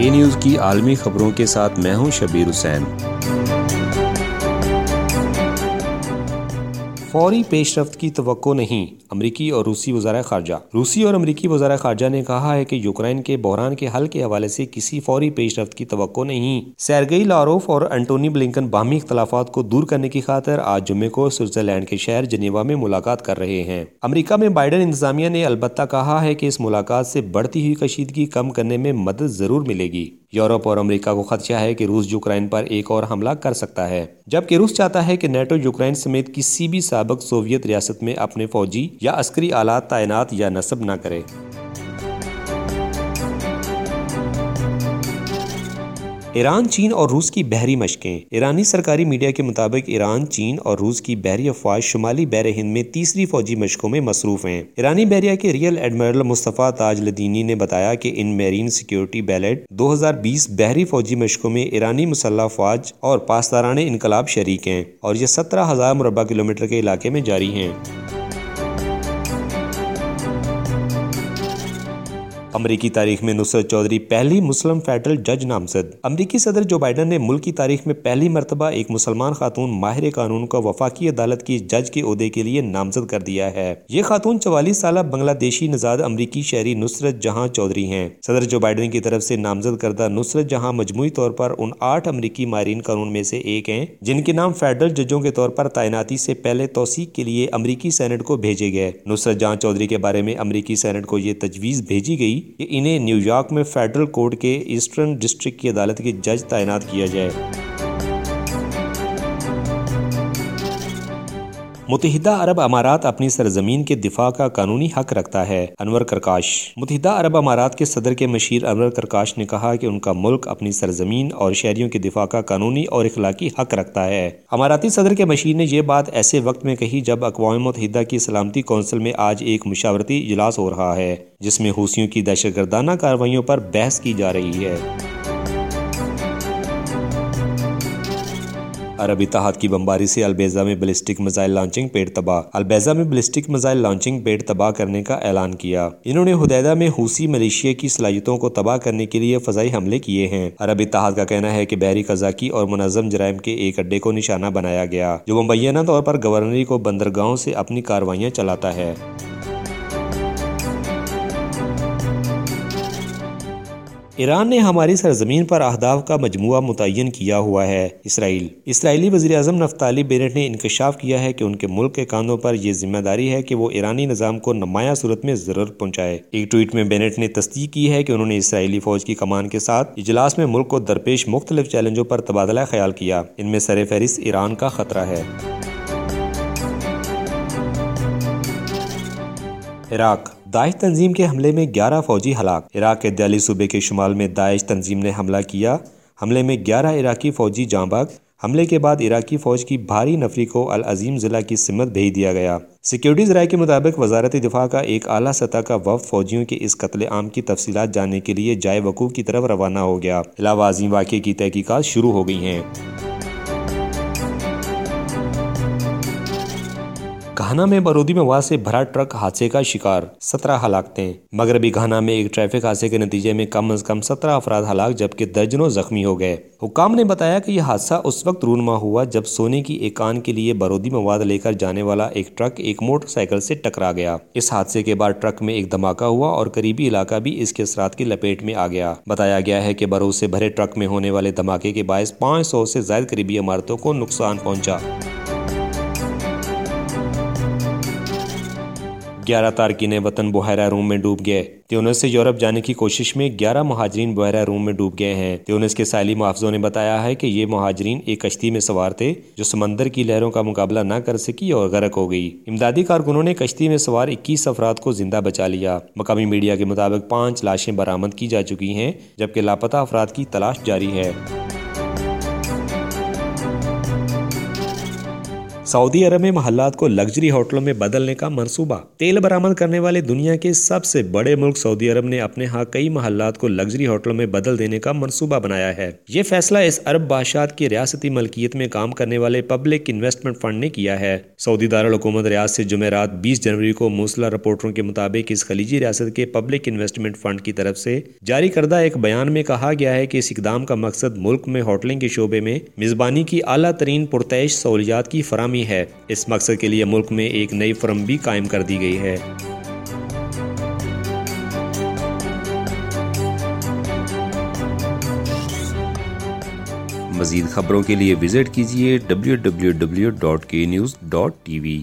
کے نیوز کی عالمی خبروں کے ساتھ میں ہوں شبیر حسین۔ فوری پیش رفت کی توقع نہیں۔ امریکی اور روسی وزارہ خارجہ۔ روسی اور امریکی وزارہ خارجہ نے کہا ہے کہ یوکرائن کے بحران کے حل کے حوالے سے کسی فوری پیش رفت کی توقع نہیں۔ سیرگئی لاروف اور انٹونی بلنکن باہمی اختلافات کو دور کرنے کی خاطر آج جمعے کو سوئٹزرلینڈ کے شہر جنیوا میں ملاقات کر رہے ہیں۔ امریکہ میں بائیڈن انتظامیہ نے البتہ کہا ہے کہ اس ملاقات سے بڑھتی ہوئی کشیدگی کم کرنے میں مدد ضرور ملے گی۔ یورپ اور امریکہ کو خدشہ ہے کہ روس یوکرائن پر ایک اور حملہ کر سکتا ہے۔ جبکہ روس چاہتا ہے کہ نیٹو یوکرائن سمیت کسی بھی سابق سوویت ریاست میں اپنے فوجی یا عسکری آلات، تعینات یا نصب نہ کرے۔ ایران، چین اور روس کی بحری مشقیں۔ ایرانی سرکاری میڈیا کے مطابق ایران، چین اور روس کی بحری افواج شمالی بحر ہند میں تیسری فوجی مشقوں میں مصروف ہیں۔ ایرانی بحریہ کے ریئل ایڈمرل مصطفیٰ تاج لدینی نے بتایا کہ ان میرین سیکیورٹی بیلٹ دو ہزار بیس بحری فوجی مشقوں میں ایرانی مسلح افواج اور پاسداران انقلاب شریک ہیں اور یہ سترہ ہزار مربع کلومیٹر کے علاقے میں جاری ہیں۔ امریکی تاریخ میں نصرت چودھری پہلی مسلم فیڈرل جج نامزد۔ امریکی صدر جو بائیڈن نے ملک کی تاریخ میں پہلی مرتبہ ایک مسلمان خاتون ماہر قانون کو وفاقی عدالت کی جج کے عہدے کے لیے نامزد کر دیا ہے۔ یہ خاتون چوالیس سالہ بنگلہ دیشی نژاد امریکی شہری نصرت جہاں چودھری ہیں۔ صدر جو بائیڈن کی طرف سے نامزد کردہ نصرت جہاں مجموعی طور پر ان آٹھ امریکی ماہرین قانون میں سے ایک ہیں، جن کے نام فیڈرل ججوں کے طور پر تعیناتی سے پہلے توثیق کے لیے امریکی سینٹ کو بھیجے گئے۔ نصرت جہاں چودھری کے بارے میں امریکی سینٹ کو یہ تجویز بھیجی گئی کہ انہیں نیو یارک میں فیڈرل کورٹ کے ایسٹرن ڈسٹرکٹ کی عدالت کے جج تعینات کیا جائے۔ متحدہ عرب امارات اپنی سرزمین کے دفاع کا قانونی حق رکھتا ہے۔ انور کرکاش متحدہ عرب امارات کے صدر کے مشیر انور کرکاش نے کہا کہ ان کا ملک اپنی سرزمین اور شہریوں کے دفاع کا قانونی اور اخلاقی حق رکھتا ہے۔ اماراتی صدر کے مشیر نے یہ بات ایسے وقت میں کہی جب اقوام متحدہ کی سلامتی کونسل میں آج ایک مشاورتی اجلاس ہو رہا ہے، جس میں حوثیوں کی دہشت گردانہ کارروائیوں پر بحث کی جا رہی ہے۔ عرب اتحاد کی بمباری سے البیزا میں بلسٹک میزائل لانچنگ پیٹ تباہ۔ البیزا میں بلسٹک میزائل لانچنگ پیٹ تباہ کرنے کا اعلان کیا۔ انہوں نے حدیدہ میں حوثی ملیشیا کی صلاحیتوں کو تباہ کرنے کے لیے فضائی حملے کیے ہیں۔ عرب اتحاد کا کہنا ہے کہ بحری قزاقی اور منظم جرائم کے ایک اڈے کو نشانہ بنایا گیا، جو مبینہ طور پر گورنری کو بندرگاہوں سے اپنی کاروائیاں چلاتا ہے۔ ایران نے ہماری سرزمین پر اہداف کا مجموعہ متعین کیا ہوا ہے۔ اسرائیل۔ اسرائیلی وزیر اعظم نفتالی بینٹ نے انکشاف کیا ہے کہ ان کے ملک کے کاندھوں پر یہ ذمہ داری ہے کہ وہ ایرانی نظام کو نمایاں صورت میں ضرورت پہنچائے۔ ایک ٹویٹ میں بینٹ نے تصدیق کی ہے کہ انہوں نے اسرائیلی فوج کی کمان کے ساتھ اجلاس میں ملک کو درپیش مختلف چیلنجوں پر تبادلہ خیال کیا۔ ان میں سر فہرست ایران کا خطرہ ہے۔ عراق۔ داعش تنظیم کے حملے میں گیارہ فوجی ہلاک۔ عراق کے دہلی صوبے کے شمال میں داعش تنظیم نے حملہ کیا۔ حملے میں گیارہ عراقی فوجی جاں باغ۔ حملے کے بعد عراقی فوج کی بھاری نفری کو العظیم ضلع کی سمت بھیج دیا گیا۔ سیکیورٹی ذرائع کے مطابق وزارت دفاع کا ایک اعلیٰ سطح کا وفد فوجیوں کے اس قتل عام کی تفصیلات جاننے کے لیے جائے وقوع کی طرف روانہ ہو گیا۔ علاوہ عظیم واقعے کی تحقیقات شروع ہو گئی ہیں۔ گھانا میں بارودی مواد سے بھرا ٹرک حادثے کا شکار، سترہ ہلاکتیں مغربی گھانا میں ایک ٹریفک حادثے کے نتیجے میں کم از کم سترہ افراد ہلاک، جبکہ درجنوں زخمی ہو گئے۔ حکام نے بتایا کہ یہ حادثہ اس وقت رونما ہوا جب سونے کی ایک کان کے لیے بارودی مواد لے کر جانے والا ایک ٹرک ایک موٹر سائیکل سے ٹکرا گیا۔ اس حادثے کے بعد ٹرک میں ایک دھماکہ ہوا اور قریبی علاقہ بھی اس کے اثرات کی لپیٹ میں آ گیا۔ بتایا گیا ہے کہ بروز سے بھرے ٹرک میں ہونے والے دھماکے کے باعث پانچ سو سے زائد قریبی عمارتوں کو نقصان پہنچا۔ گیارہ تارکین وطن بحیرہ روم میں ڈوب گئے۔ تیونس سے یورپ جانے کی کوشش میں گیارہ مہاجرین بحیرہ روم میں ڈوب گئے ہیں۔ تیونس کے سائلی محافظوں نے بتایا ہے کہ یہ مہاجرین ایک کشتی میں سوار تھے جو سمندر کی لہروں کا مقابلہ نہ کر سکی اور غرق ہو گئی۔ امدادی کارکنوں نے کشتی میں سوار اکیس افراد کو زندہ بچا لیا۔ مقامی میڈیا کے مطابق پانچ لاشیں برآمد کی جا چکی ہیں، جبکہ لاپتہ افراد کی تلاش جاری ہے۔ سعودی عرب میں محلات کو لگژری ہوٹلوں میں بدلنے کا منصوبہ۔ تیل برآمد کرنے والے دنیا کے سب سے بڑے ملک سعودی عرب نے اپنے ہاں کئی محلات کو لگژری ہوٹلوں میں بدل دینے کا منصوبہ بنایا ہے۔ یہ فیصلہ اس عرب بادشاہت کی ریاستی ملکیت میں کام کرنے والے پبلک انویسٹمنٹ فنڈ نے کیا ہے۔ سعودی دارالحکومت ریاض سے جمعرات بیس جنوری کو موسلہ رپورٹروں کے مطابق اس خلیجی ریاست کے پبلک انویسٹمنٹ فنڈ کی طرف سے جاری کردہ ایک بیان میں کہا گیا ہے کہ اس اقدام کا مقصد ملک میں ہوٹلنگ کے شعبے میں میزبانی کی اعلیٰ ترین پرتعش سہولیات کی فراہمی ہے۔ اس مقصد کے لیے ملک میں ایک نئی فرم بھی قائم کر دی گئی ہے۔ مزید خبروں کے لیے وزٹ کیجیے W W W dot K news dot T V